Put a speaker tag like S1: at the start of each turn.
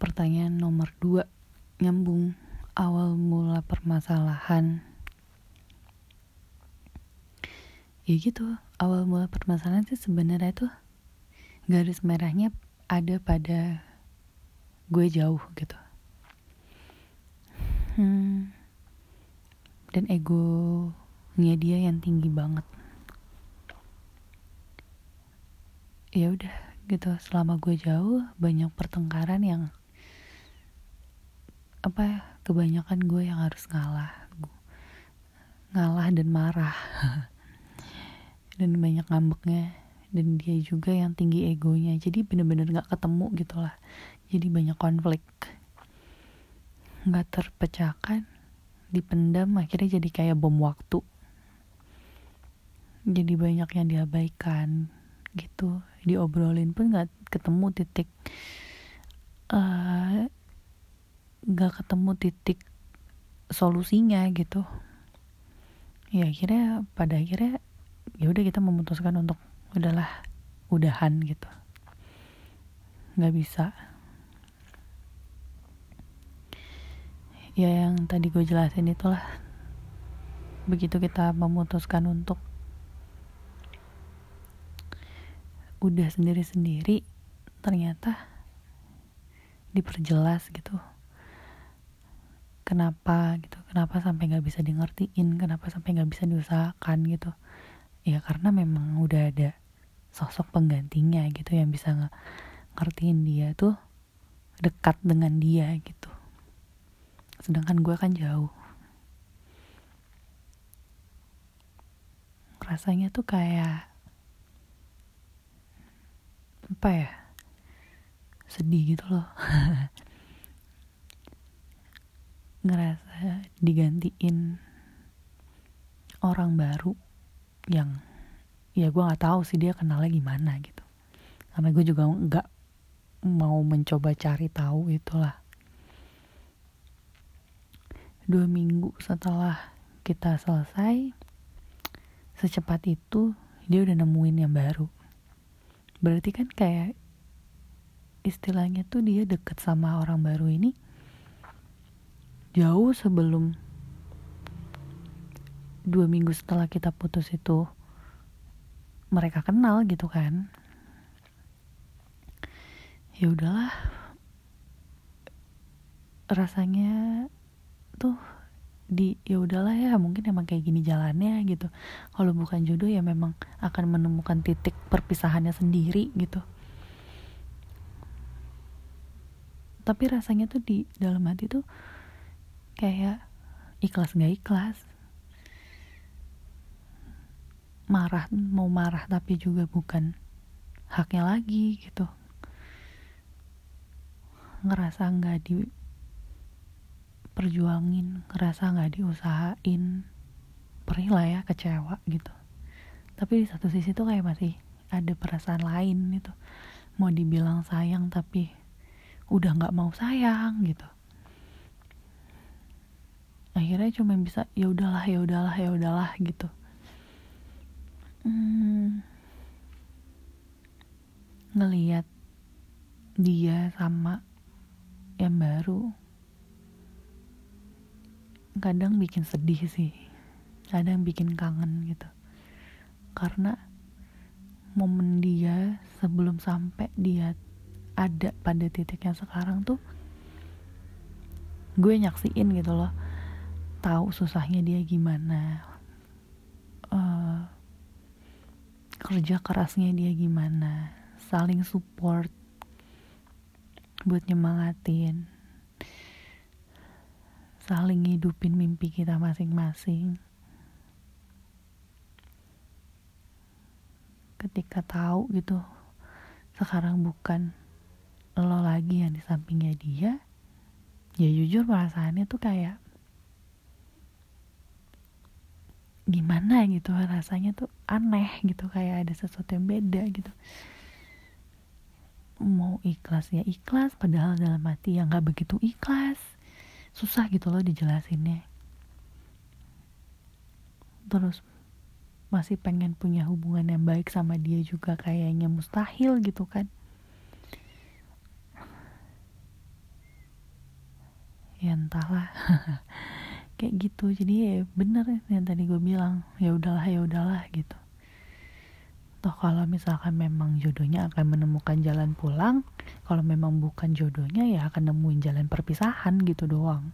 S1: pertanyaan nomor dua. Nyambung awal mula permasalahan. Ya gitu awal mula permasalahan sih sebenarnya tuh garis merahnya ada pada gue jauh gitu. Hmm, dan egonya dia yang tinggi banget. Ya udah gitu selama gue jauh banyak pertengkaran yang apa ya, kebanyakan gue yang harus ngalah. Ngalah dan marah. Dan banyak ngambeknya. Dan dia juga yang tinggi egonya. Jadi bener-bener nggak ketemu gitu lah. Jadi banyak konflik. Nggak terpecahkan. Dipendam akhirnya jadi kayak bom waktu. Jadi banyak yang diabaikan gitu. Diobrolin pun nggak ketemu titik eh, nggak ketemu titik solusinya gitu. Ya akhirnya pada akhirnya ya udah kita memutuskan untuk udahlah udahan gitu. Nggak bisa. Ya yang tadi gue jelasin itulah. Begitu kita memutuskan untuk udah sendiri-sendiri ternyata diperjelas gitu kenapa gitu kenapa sampai nggak bisa di ngertiin kenapa sampai nggak bisa diusahakan gitu. Ya karena memang udah ada sosok penggantinya gitu yang bisa ngertiin dia tuh dekat dengan dia gitu. Sedangkan gue kan jauh. Rasanya tuh kayak apa ya sedih gitu loh ngerasa digantiin orang baru yang ya gue nggak tahu sih dia kenalnya gimana gitu. Karena gue juga nggak mau mencoba cari tahu itulah. Dua minggu setelah kita selesai secepat itu dia udah nemuin yang baru. Berarti kan kayak istilahnya tuh dia deket sama orang baru ini jauh sebelum dua minggu setelah kita putus itu mereka kenal gitu kan. Ya udahlah. Rasanya tuh di ya udahlah ya mungkin emang kayak gini jalannya gitu. Kalau bukan jodoh ya memang akan menemukan titik perpisahannya sendiri gitu. Tapi rasanya tuh di dalam hati tuh kayak ikhlas nggak ikhlas. Marah mau marah tapi juga bukan haknya lagi gitu. Ngerasa nggak di perjuangin ngerasa nggak diusahain perih lah ya kecewa gitu. Tapi di satu sisi tuh kayak masih ada perasaan lain gitu. Mau dibilang sayang tapi udah nggak mau sayang gitu akhirnya cuma bisa ya udahlah ya udahlah ya udahlah gitu. Hmm, ngelihat dia sama yang baru kadang bikin sedih sih. Kadang bikin kangen gitu. Karena momen dia sebelum sampai dia ada pada titik yang sekarang tuh gue nyaksiin gitu loh tahu susahnya dia gimana. Uh, kerja kerasnya dia gimana. Saling support buat nyemangatin. Saling hidupin mimpi kita masing-masing. Ketika tahu gitu, sekarang bukan lo lagi yang di sampingnya dia, ya jujur perasaannya tuh kayak gimana gitu rasanya tuh aneh gitu kayak ada sesuatu yang beda gitu. Mau ikhlas ya ikhlas padahal dalam hati yang gak begitu ikhlas. Susah gitu loh dijelasinnya. Terus masih pengen punya hubungan yang baik sama dia juga kayaknya mustahil gitu kan. Ya entahlah kayak gitu. Jadi ya bener yang tadi gue bilang. Ya udahlah ya udahlah gitu. Toh kalau misalkan memang jodohnya akan menemukan jalan pulang kalau memang bukan jodohnya ya akan nemuin jalan perpisahan gitu doang